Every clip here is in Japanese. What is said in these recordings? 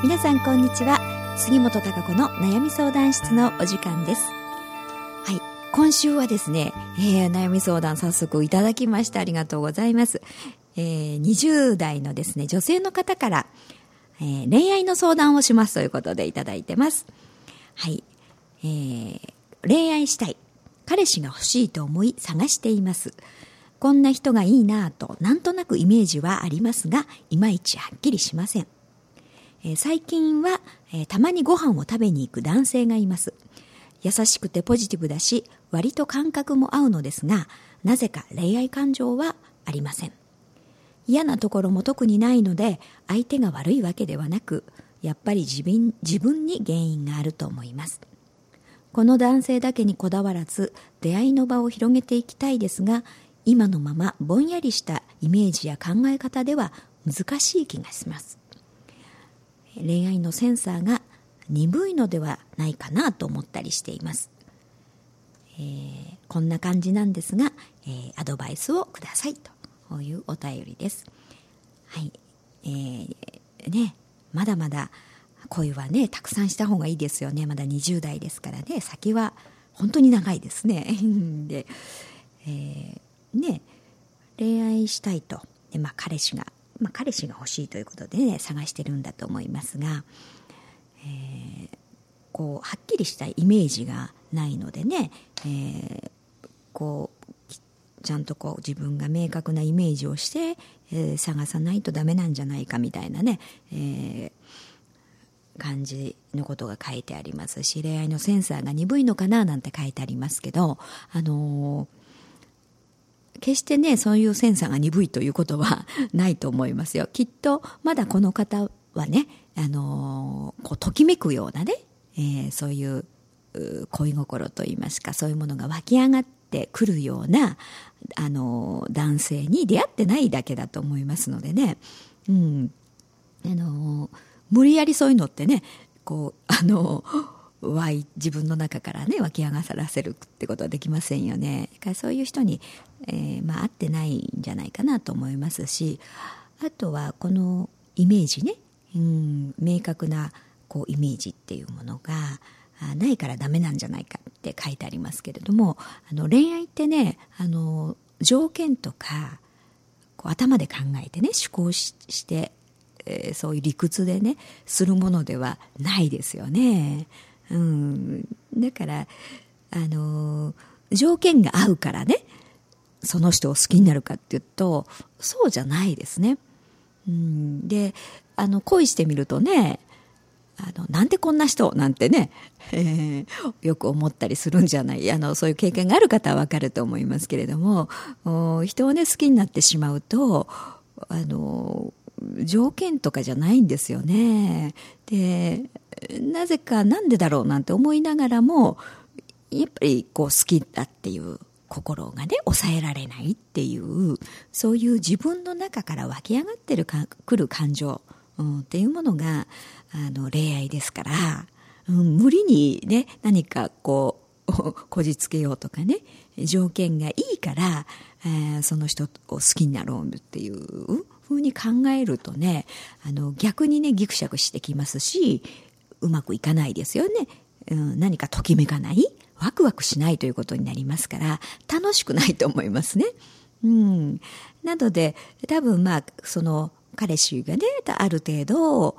皆さんこんにちは。杉本孝子の悩み相談室のお時間です。はい。今週はですね、えー、悩み相談早速いただきましてありがとうございます、えー、20代のですね女性の方から、えー、恋愛の相談をしますということでいただいてます。はい、えー、恋愛したい。彼氏が欲しいと思い探しています。こんな人がいいなぁとなんとなくイメージはありますがいまいちはっきりしません。えー、最近は、えー、たまにご飯を食べに行く男性がいます。優しくてポジティブだし、割と感覚も合うのですが、なぜか恋愛感情はありません。嫌なところも特にないので、相手が悪いわけではなく、やっぱり自分自分に原因があると思います。この男性だけにこだわらず、出会いの場を広げていきたいですが、今のままぼんやりしたイメージや考え方では難しい気がします。恋愛のセンサーが鈍いのではないかなと思ったりしています、えー、こんな感じなんですが、えー、アドバイスをくださいというお便りです。はい。えー、ねまだまだ恋はねたくさんした方がいいですよね。まだ20代ですからね。先は本当に長いですね。で、えー、ね恋愛したいと。で、まあ、彼氏がまあ、彼氏が欲しいということで、ね、探してるんだと思いますが、えー、こうはっきりしたイメージがないのでね、えー、こうちゃんとこう自分が明確なイメージをして、えー、探さないとダメなんじゃないかみたいなね、えー、感じのことが書いてあります。し恋愛のセンサーが鈍いのかななんて書いてありますけど、あのー決してね、そういうセンサーが鈍いということは ないと思いますよ。きっと、まだこの方はね、あの、こう、ときめくようなね、えー、そういう恋心といいますか、そういうものが湧き上がってくるような、あの、男性に出会ってないだけだと思いますのでね、うん、あの無理やりそういうのってね、こう、あの自分の中からね湧き上がらせるってことはできませんよね。そういう人に、えー、まあ、合ってないんじゃないかなと思いますしあとはこのイメージね、うん、明確なこうイメージっていうものがないからダメなんじゃないかって書いてありますけれどもあの恋愛ってねあの条件とかこう頭で考えてね思考しして、えー、そういう理屈でねするものではないですよね。うん、だからあの条件が合うからねその人を好きになるかっていうとそうじゃないですね。うん、であの恋してみるとねあのなんでこんな人なんてね、えー、よく思ったりするんじゃないあのそういう経験がある方はわかると思いますけれども人をね好きになってしまうとあの条件とかじゃないんですよね。でなぜかなんでだろうなんて思いながらもやっぱりこう好きだっていう心がね抑えられないっていうそういう自分の中から湧き上がってるかくる感情、うん、っていうものがあの恋愛ですから、うん、無理にね何かこう こじつけようとかね条件がいいから、えー、その人を好きになろうっていうふうに考えるとねあの逆にねギクシャクしてきますしうまくいかないですよね。うん、何かときめかないワクワクしないということになりますから楽しくないと思いますね。うん、なので多分まあその彼氏がねある程度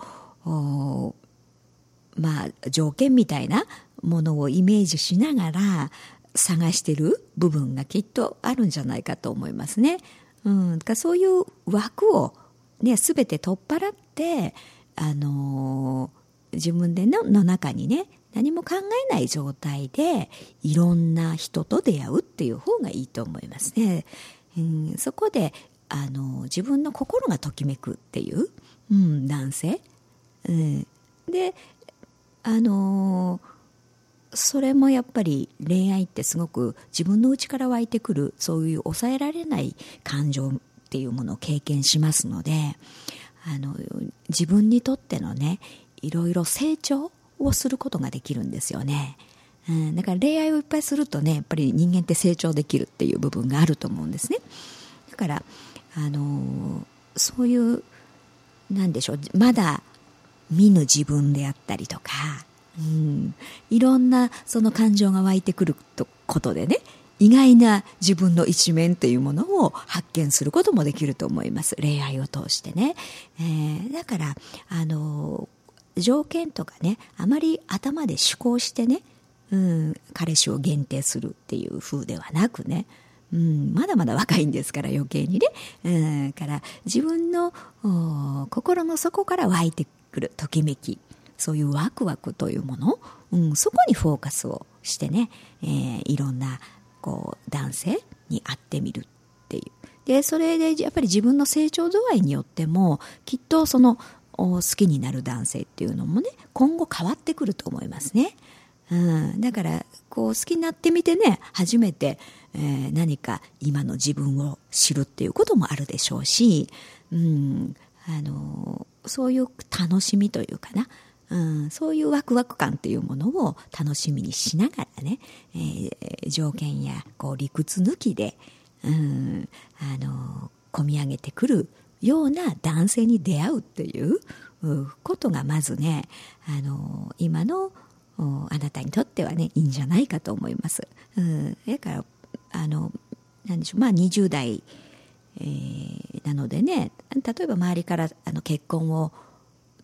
まあ条件みたいなものをイメージしながら探してる部分がきっとあるんじゃないかと思いますね。うん、かそういう枠をね全て取っ払ってあの自分でのの中にね何も考えない状態でいろんな人と出会うっていう方がいいと思いますね。うん、そこであの自分の心がときめくっていう、うん、男性、うん、であのそれもやっぱり恋愛ってすごく自分の内から湧いてくるそういう抑えられない感情っていうものを経験しますのであの自分にとってのねいろいろ成長をすることができるんですよね。うん、だから恋愛をいっぱいするとねやっぱり人間って成長できるっていう部分があると思うんですね。だからあのそういうなんでしょうまだ見ぬ自分であったりとか、うん、いろんなその感情が湧いてくることでね意外な自分の一面というものを発見することもできると思います恋愛を通してね、えー、だからあの条件とかねあまり頭で思考してね、うん、彼氏を限定するっていう風ではなくねうん、まだまだ若いんですから余計にね、うん、から自分の心の底から湧いてくるときめきそういうワクワクというもの、うん、そこにフォーカスをしてね、えー、いろんなこう男性に会ってみるっていう。でそれでやっぱり自分の成長度合いによってもきっとその好きになる男性っていうのもね今後変わってくると思いますね。うん、だからこう好きになってみてね初めて、えー、何か今の自分を知るっていうこともあるでしょうし、うん、あのそういう楽しみというかな、うん、そういうワクワク感っていうものを楽しみにしながらね、えー、条件やこう理屈抜きで、うん、あの込み上げてくるような男性に出会うっていうことがまずねあの今のあなたにとってはねいいんじゃないかと思います。うん、だからあのなんでしょうまあ20代、えー、なのでね例えば周りからあの結婚を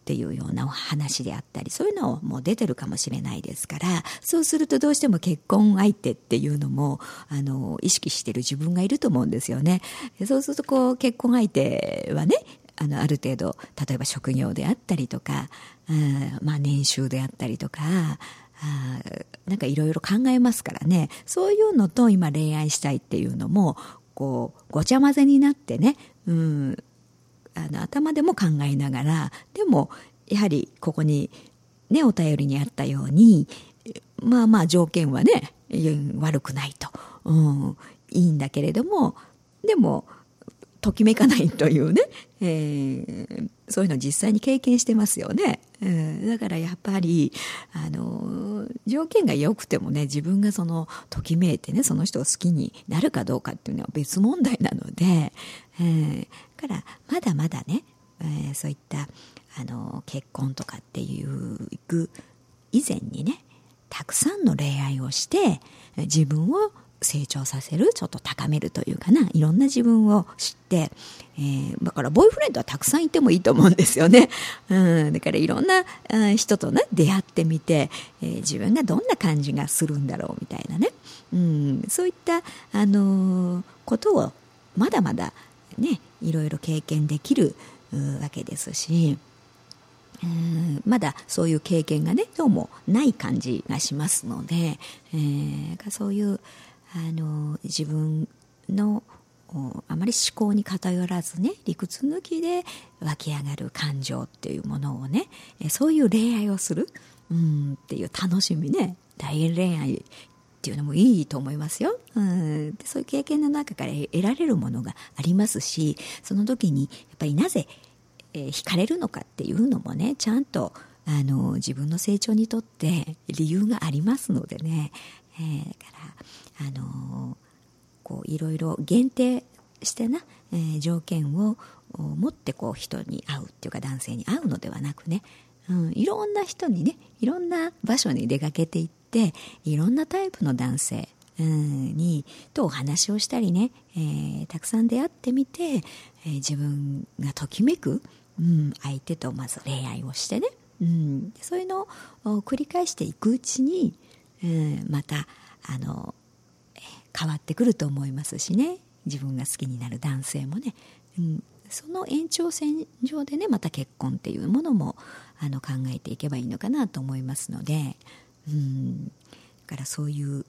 っていうようなお話であったりそういうのも出てるかもしれないですからそうするとどうしても結婚相手っていうのもあの意識してる自分がいると思うんですよね。そうするとこう結婚相手はねあのある程度例えば職業であったりとか、うんまあ、年収であったりとかあなんかいろいろ考えますからねそういうのと今恋愛したいっていうのもこうごちゃ混ぜになってね、うん、あの頭でも考えながらでもやはりここにねお便りにあったようにまあまあ条件はね悪くないと、うん、いいんだけれどもでもときめかないというね、えー、そういうの実際に経験してますよね。うん、だからやっぱり、あの、条件が良くてもね、自分がその、ときめいてね、その人を好きになるかどうかっていうのは別問題なので、えー、から、まだまだね、えー、そういった、あの、結婚とかっていう以前にね、たくさんの恋愛をして、自分を成長させるちょっと高めるというかないろんな自分を知って、えー、だからボーイフレンドはたくさんいてもいいと思うんですよね、うん、だからいろんな、うん、人とね出会ってみて、えー、自分がどんな感じがするんだろうみたいなね、うん、そういった、あのー、ことをまだまだねいろいろ経験できるわけですし、うんまだそういう経験がねどうもない感じがしますので、えー、そういうあの自分のあまり思考に偏らずね理屈抜きで湧き上がる感情っていうものをねそういう恋愛をするうんっていう楽しみね大恋愛っていうのもいいと思いますよ、うん、でそういう経験の中から得られるものがありますしその時にやっぱりなぜ、えー、惹かれるのかっていうのもねちゃんとあの自分の成長にとって理由がありますのでね、えー、だからあのこういろいろ限定してな、えー、条件を持ってこう人に会うっていうか男性に会うのではなくね、うん、いろんな人にねいろんな場所に出かけていってでいろんなタイプの男性、にとお話をしたりね、えー、たくさん出会ってみて、えー、自分がときめく、うん、相手とまず恋愛をしてね、うん、そういうのを繰り返していくうちに、うん、またあの変わってくると思いますしね自分が好きになる男性もね、うん、その延長線上でねまた結婚っていうものもあの考えていけばいいのかなと思いますので、うん、だからそういう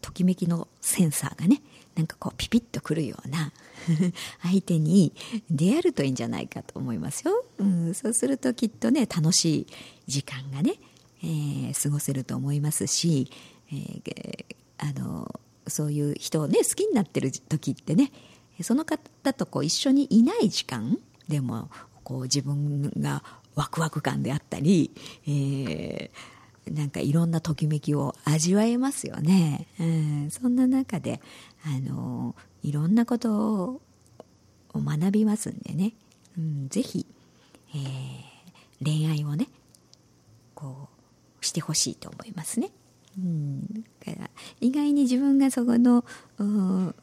ときめきのセンサーがねなんかこうピピッとくるような 相手に出会えるといいんじゃないかと思いますよ、うん、そうするときっとね楽しい時間がね、えー、過ごせると思いますし、えー、あのそういう人をね好きになってる時ってねその方とこう一緒にいない時間でもこう自分がワクワク感であったり、えー、なんかいろんなときめきを味わえますよね、うん、そんな中であのいろんなことを学びますんでね、うん、ぜひ、えー、恋愛をねこうしてほしいと思いますね。うん、だから意外に自分がそこの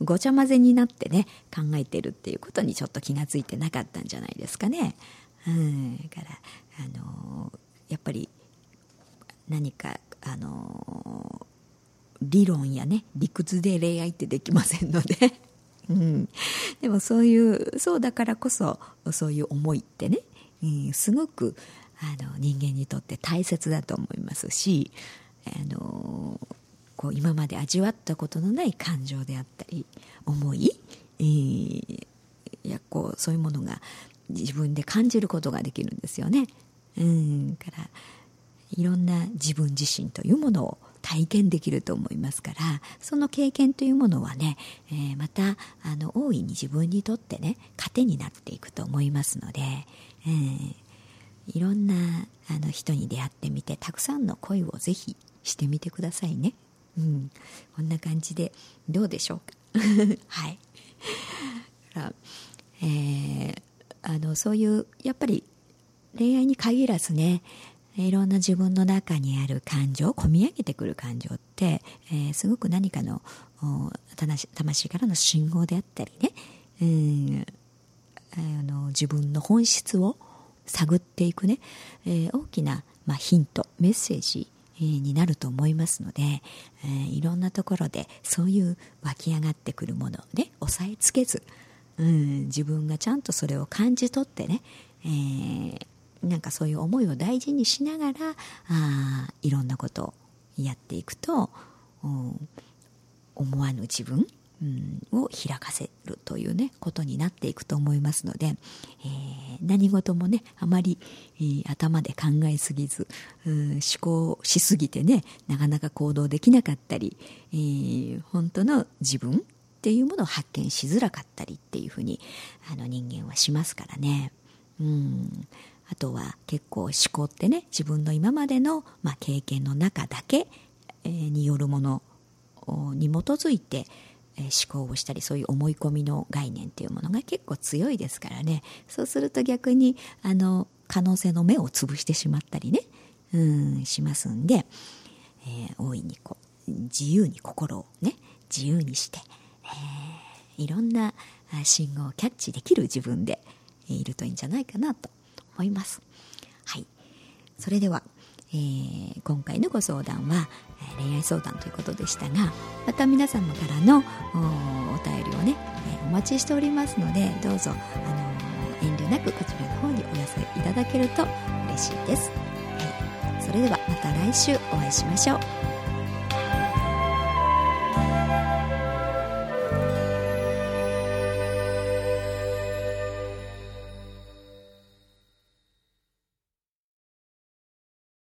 ごちゃ混ぜになってね考えてるっていうことにちょっと気が付いてなかったんじゃないですかね。うん、だからあのやっぱり何かあの理論やね理屈で恋愛ってできませんので。うん、でもそういうそうだからこそそういう思いってね、うん、すごくあの人間にとって大切だと思いますしあのこう今まで味わったことのない感情であったり思い、えー、やこうそういうものが自分で感じることができるんですよね。うん。からいろんな自分自身というものを体験できると思いますからその経験というものはね、えー、またあの大いに自分にとってね糧になっていくと思いますので、えー、いろんなあの人に出会ってみてたくさんの恋をぜひしてみてくださいね。うん、こんな感じでどうでしょうか？はい。えー、あのそういうやっぱり恋愛に限らずねいろんな自分の中にある感情込み上げてくる感情って、えー、すごく何かの魂からの信号であったりね、うん、あの自分の本質を探っていくね、えー、大きな、まあ、ヒントメッセージになると思いますので、えー、いろんなところでそういう湧き上がってくるものをね押さえつけず、うん、自分がちゃんとそれを感じ取ってね、えー、なんかそういう思いを大事にしながらあいろんなことをやっていくと思わぬ自分、うん、を開かせるというねことになっていくと思いますので、えー、何事もねあまり、えー、頭で考えすぎず、思考しすぎてねなかなか行動できなかったり、えー、本当の自分っていうものを発見しづらかったりっていうふうにあの人間はしますからね。うんあとは結構思考ってね自分の今までの、まあ、経験の中だけ、えー、によるものに基づいて、えー、思考をしたりそういう思い込みの概念っていうものが結構強いですからね。そうすると逆にあの可能性の目を潰してしまったりねうんしますんで、えー、大いにこう自由に心をね自由にして、えー、いろんな信号をキャッチできる自分でいるといいんじゃないかなと。思います。はい。それでは、えー、今回のご相談は、え恋愛相談ということでしたが、また皆様からのお便りをね、えー、お待ちしておりますので、どうぞ、あの遠慮なくこちらの方にお寄せいただけると嬉しいです。はい。それではまた来週お会いしましょう。